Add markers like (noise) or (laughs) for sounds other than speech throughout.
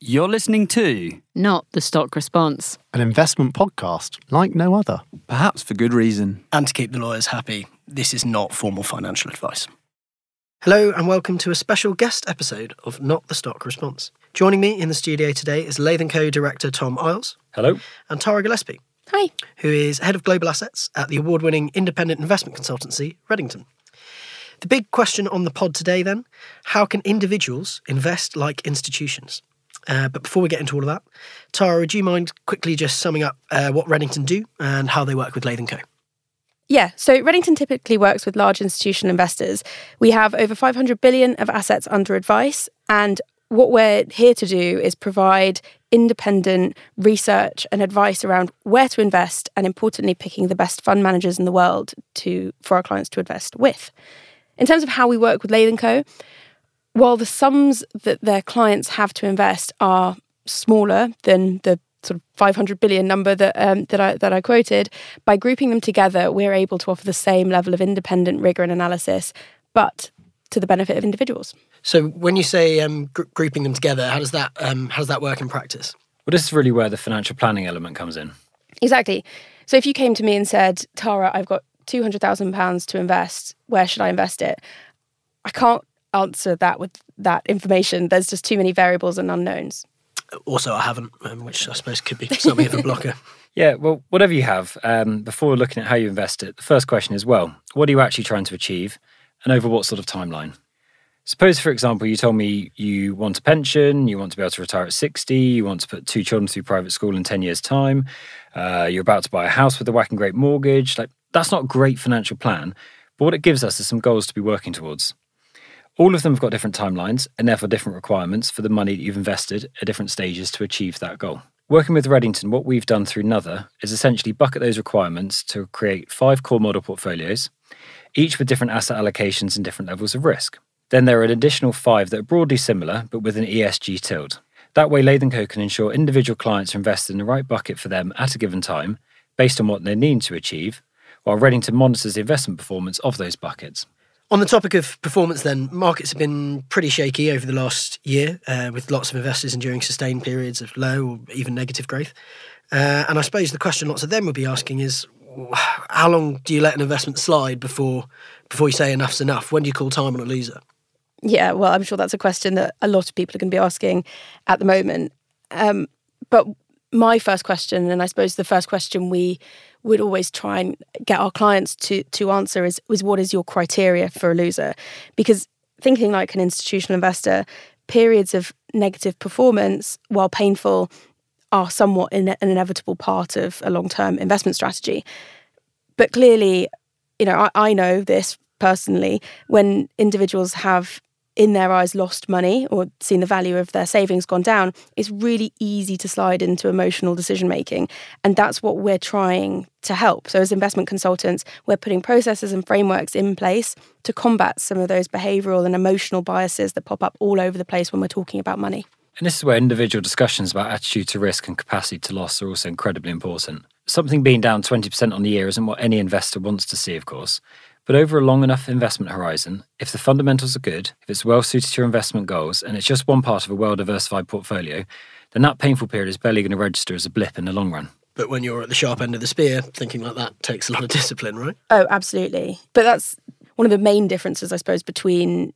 You're listening to Not the stock response. An investment podcast like no other. Perhaps for good reason. And to keep the lawyers happy, this is not formal financial advice. Hello, and welcome to a special guest episode of Not the Stock Response. Joining me in the studio today is Latham Co director Tom Eyles Hello. and Tara Gillespie, Hi. who is head of global assets at the award winning independent investment consultancy Redington. The big question on the pod today, then how can individuals invest like institutions? Uh, but before we get into all of that, Tara, would you mind quickly just summing up uh, what Redington do and how they work with Latham Co? Yeah, so Redington typically works with large institutional investors. We have over 500 billion of assets under advice, and what we're here to do is provide independent research and advice around where to invest and importantly picking the best fund managers in the world to for our clients to invest with. In terms of how we work with Latham Co, while the sums that their clients have to invest are smaller than the sort of 500 billion number that um, that I that I quoted, by grouping them together, we're able to offer the same level of independent rigor and analysis, but to the benefit of individuals. So, when you say um, gr- grouping them together, how does that um, how does that work in practice? Well, this is really where the financial planning element comes in. Exactly. So if you came to me and said, Tara, I've got two hundred thousand pounds to invest, where should I invest it? I can't answer that with that information. There's just too many variables and unknowns. Also, I haven't, um, which I suppose could be something of a blocker. (laughs) Yeah, well, whatever you have, um, before looking at how you invest it, the first question is well, what are you actually trying to achieve and over what sort of timeline? Suppose, for example, you told me you want a pension, you want to be able to retire at 60, you want to put two children through private school in 10 years' time, uh, you're about to buy a house with a whacking great mortgage. Like, that's not a great financial plan, but what it gives us is some goals to be working towards. All of them have got different timelines and therefore different requirements for the money that you've invested at different stages to achieve that goal. Working with Redington, what we've done through Nother is essentially bucket those requirements to create five core model portfolios, each with different asset allocations and different levels of risk. Then there are an additional five that are broadly similar but with an ESG tilt. That way, Latham Co can ensure individual clients are invested in the right bucket for them at a given time, based on what they need to achieve, while Redington monitors the investment performance of those buckets. On the topic of performance, then, markets have been pretty shaky over the last year, uh, with lots of investors enduring sustained periods of low or even negative growth. Uh, and I suppose the question lots of them would be asking is, how long do you let an investment slide before before you say enough's enough? When do you call time on a loser? Yeah, well, I'm sure that's a question that a lot of people are going to be asking at the moment. Um, but my first question, and I suppose the first question we would always try and get our clients to to answer is was what is your criteria for a loser? Because thinking like an institutional investor, periods of negative performance, while painful, are somewhat in, an inevitable part of a long term investment strategy. But clearly, you know, I, I know this personally when individuals have in their eyes lost money or seen the value of their savings gone down, it's really easy to slide into emotional decision making. And that's what we're trying to help. So, as investment consultants, we're putting processes and frameworks in place to combat some of those behavioral and emotional biases that pop up all over the place when we're talking about money. And this is where individual discussions about attitude to risk and capacity to loss are also incredibly important. Something being down 20% on the year isn't what any investor wants to see, of course. But over a long enough investment horizon, if the fundamentals are good, if it's well suited to your investment goals, and it's just one part of a well diversified portfolio, then that painful period is barely going to register as a blip in the long run. But when you're at the sharp end of the spear, thinking like that takes a lot of discipline, right? Oh, absolutely. But that's one of the main differences, I suppose, between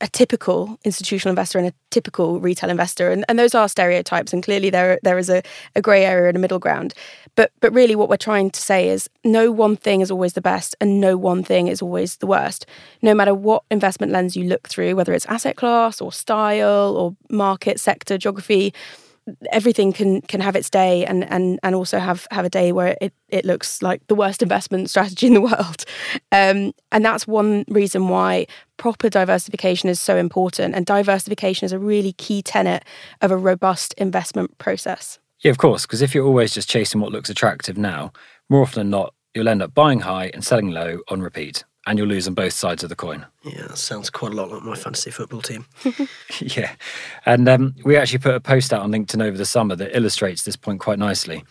a typical institutional investor and a typical retail investor. And, and those are stereotypes. And clearly there there is a, a grey area and a middle ground. But but really what we're trying to say is no one thing is always the best and no one thing is always the worst. No matter what investment lens you look through, whether it's asset class or style or market, sector, geography, everything can can have its day and and and also have have a day where it it looks like the worst investment strategy in the (laughs) world um, and that's one reason why proper diversification is so important and diversification is a really key tenet of a robust investment process Yeah, of course, because if you're always just chasing what looks attractive now, more often than not, you'll end up buying high and selling low on repeat, and you'll lose on both sides of the coin. Yeah, that sounds quite a lot like my fantasy football team. (laughs) yeah. And um, we actually put a post out on LinkedIn over the summer that illustrates this point quite nicely.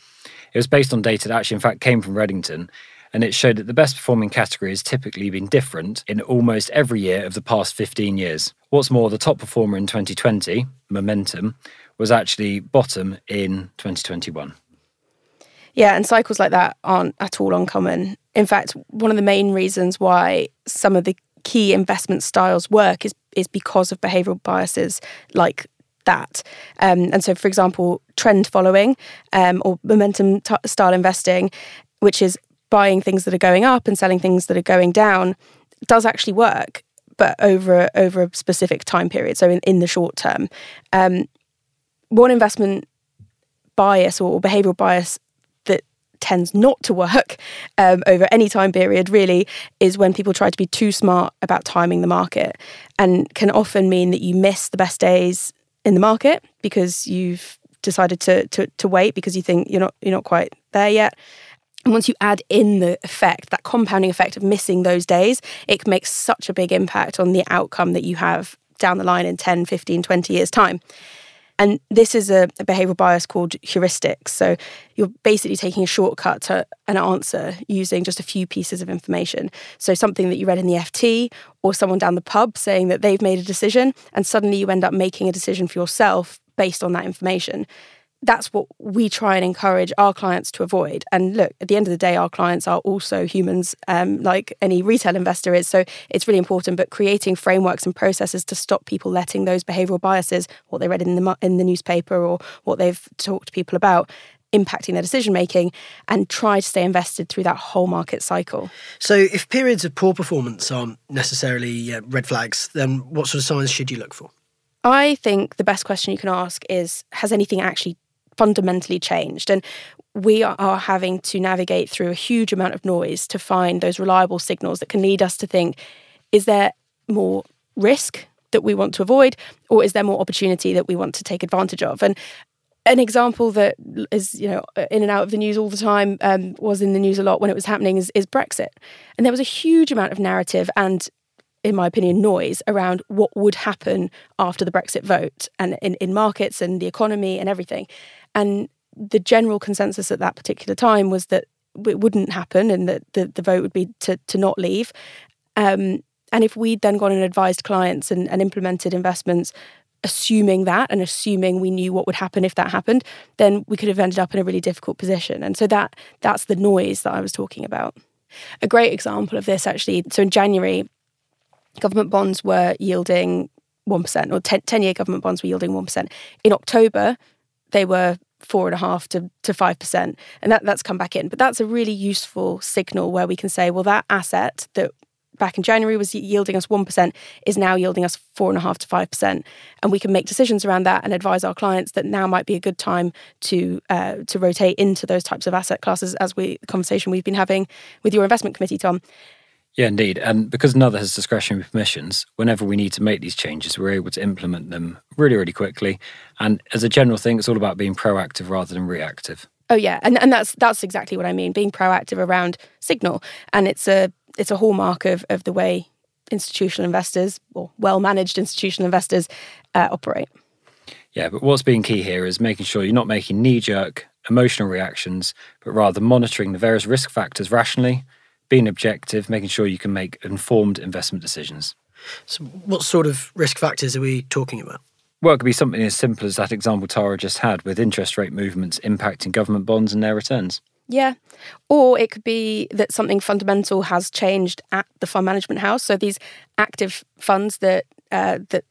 It was based on data that actually, in fact, came from Redington, and it showed that the best performing category has typically been different in almost every year of the past 15 years. What's more, the top performer in 2020, Momentum, was actually bottom in 2021. Yeah, and cycles like that aren't at all uncommon. In fact, one of the main reasons why some of the key investment styles work is is because of behavioral biases like that. Um, and so, for example, trend following um, or momentum t- style investing, which is buying things that are going up and selling things that are going down, does actually work, but over over a specific time period. So in, in the short term, um, one investment bias or behavioral bias that tends not to work um, over any time period really is when people try to be too smart about timing the market and can often mean that you miss the best days in the market because you've decided to, to, to wait because you think you're not you're not quite there yet and once you add in the effect, that compounding effect of missing those days, it makes such a big impact on the outcome that you have down the line in 10, 15, 20 years' time. And this is a, a behavioral bias called heuristics. So you're basically taking a shortcut to an answer using just a few pieces of information. So something that you read in the FT or someone down the pub saying that they've made a decision, and suddenly you end up making a decision for yourself based on that information that's what we try and encourage our clients to avoid. And look, at the end of the day, our clients are also humans, um, like any retail investor is. So it's really important. But creating frameworks and processes to stop people letting those behavioural biases, what they read in the in the newspaper or what they've talked to people about, impacting their decision making, and try to stay invested through that whole market cycle. So, if periods of poor performance aren't necessarily uh, red flags, then what sort of signs should you look for? I think the best question you can ask is Has anything actually fundamentally changed. And we are having to navigate through a huge amount of noise to find those reliable signals that can lead us to think is there more risk that we want to avoid, or is there more opportunity that we want to take advantage of? And an example that is you know in and out of the news all the time um, was in the news a lot when it was happening is, is Brexit, and there was a huge amount of narrative and in my opinion, noise around what would happen after the Brexit vote and in, in markets and the economy and everything. And the general consensus at that particular time was that it wouldn't happen and that the, the vote would be to, to not leave. Um, and if we'd then gone and advised clients and, and implemented investments assuming that and assuming we knew what would happen if that happened, then we could have ended up in a really difficult position. And so that that's the noise that I was talking about. A great example of this actually, so in January, government bonds were yielding 1%, or 10 year government bonds were yielding 1%. In October, they were four and a half to, to five percent and that, that's come back in. But that's a really useful signal where we can say well that asset that back in january was yielding us 1% is now yielding us four and a half to five percent. And we can make decisions around that and advise our clients that now might be a good time to uh, to rotate into those types of asset classes as we the conversation we've been having with your investment committee tom yeah, indeed. And because Another has discretionary permissions, whenever we need to make these changes, we're able to implement them really, really quickly. And as a general thing, it's all about being proactive rather than reactive. Oh yeah, and and that's that's exactly what I mean. Being proactive around signal, and it's a it's a hallmark of of the way institutional investors or well managed institutional investors uh, operate. Yeah, but what's being key here is making sure you're not making knee jerk emotional reactions, but rather monitoring the various risk factors rationally being objective, making sure you can make informed investment decisions. So, what sort of risk factors are we talking about? Well, it could be something as simple as that example Tara just had with interest rate movements impacting government bonds and their returns. Yeah. Or it could be that something fundamental has changed at the fund management house. So these active funds that uh, that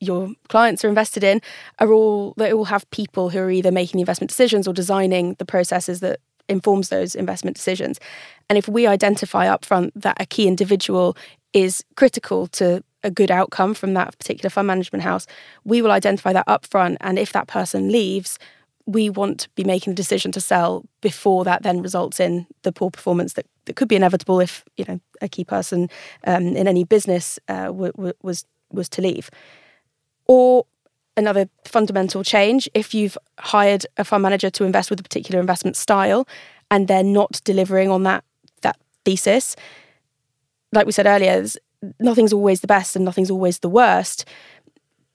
your clients are invested in are all they all have people who are either making the investment decisions or designing the processes that informs those investment decisions. And if we identify upfront that a key individual is critical to a good outcome from that particular fund management house, we will identify that upfront. And if that person leaves, we want to be making a decision to sell before that then results in the poor performance that, that could be inevitable if you know a key person um, in any business uh, w- w- was was to leave. Or another fundamental change. If you've hired a fund manager to invest with a particular investment style and they're not delivering on that that thesis like we said earlier nothing's always the best and nothing's always the worst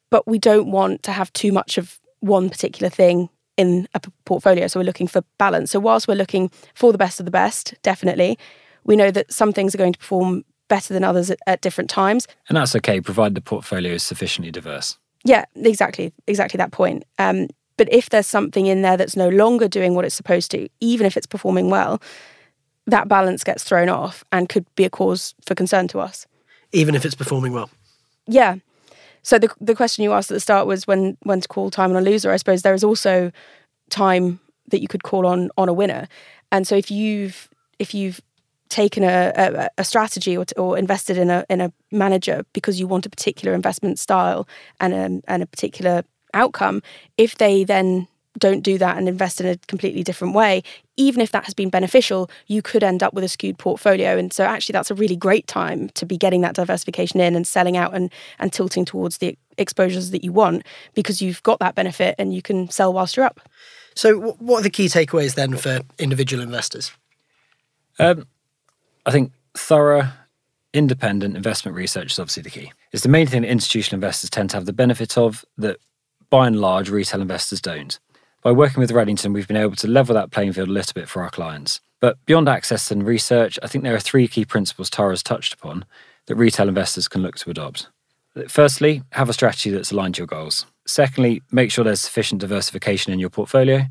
but we don't want to have too much of one particular thing in a portfolio. So we're looking for balance. So whilst we're looking for the best of the best definitely we know that some things are going to perform better than others at, at different times. And that's okay provided the portfolio is sufficiently diverse Yeah, exactly, exactly that point. Um, but if there's something in there that's no longer doing what it's supposed to, even if it's performing well, that balance gets thrown off and could be a cause for concern to us. Even if it's performing well. Yeah. So the the question you asked at the start was when when to call time on a loser. I suppose there is also time that you could call on on a winner. And so if you've if you've taken a, a, a strategy or, or invested in a in a manager because you want a particular investment style and a, and a particular outcome, if they then don't do that and invest in a completely different way, even if that has been beneficial, you could end up with a skewed portfolio. And so actually that's a really great time to be getting that diversification in and selling out and, and tilting towards the exposures that you want because you've got that benefit and you can sell whilst you're up. So, what are the key takeaways then for individual investors? Um, I think thorough, independent investment research is obviously the key. It's the main thing that institutional investors tend to have the benefit of that, by and large, retail investors don't. By working with Redington, we've been able to level that playing field a little bit for our clients. But beyond access and research, I think there are three key principles Tara's touched upon that retail investors can look to adopt. Firstly, have a strategy that's aligned to your goals. Secondly, make sure there's sufficient diversification in your portfolio.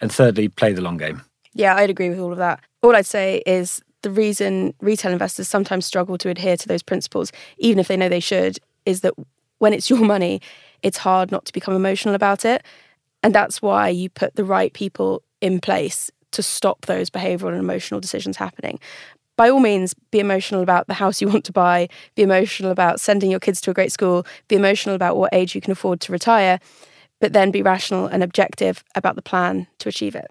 And thirdly, play the long game. Yeah, I'd agree with all of that. All I'd say is the reason retail investors sometimes struggle to adhere to those principles, even if they know they should, is that when it's (laughs) your money, it's hard not to become emotional about it. And that's why you put the right people in place to stop those behavioral and emotional decisions happening. By all means, be emotional about the house you want to buy, be emotional about sending your kids to a great school, be emotional about what age you can afford to retire, but then be rational and objective about the plan to achieve it.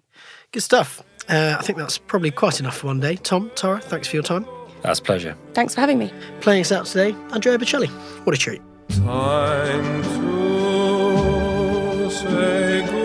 Good stuff. Uh, I think that's probably quite enough for one day. Tom, Tara, thanks for your time. That's a pleasure. Thanks for having me. Playing us out today, Andrea Bocelli. What a treat. Time to say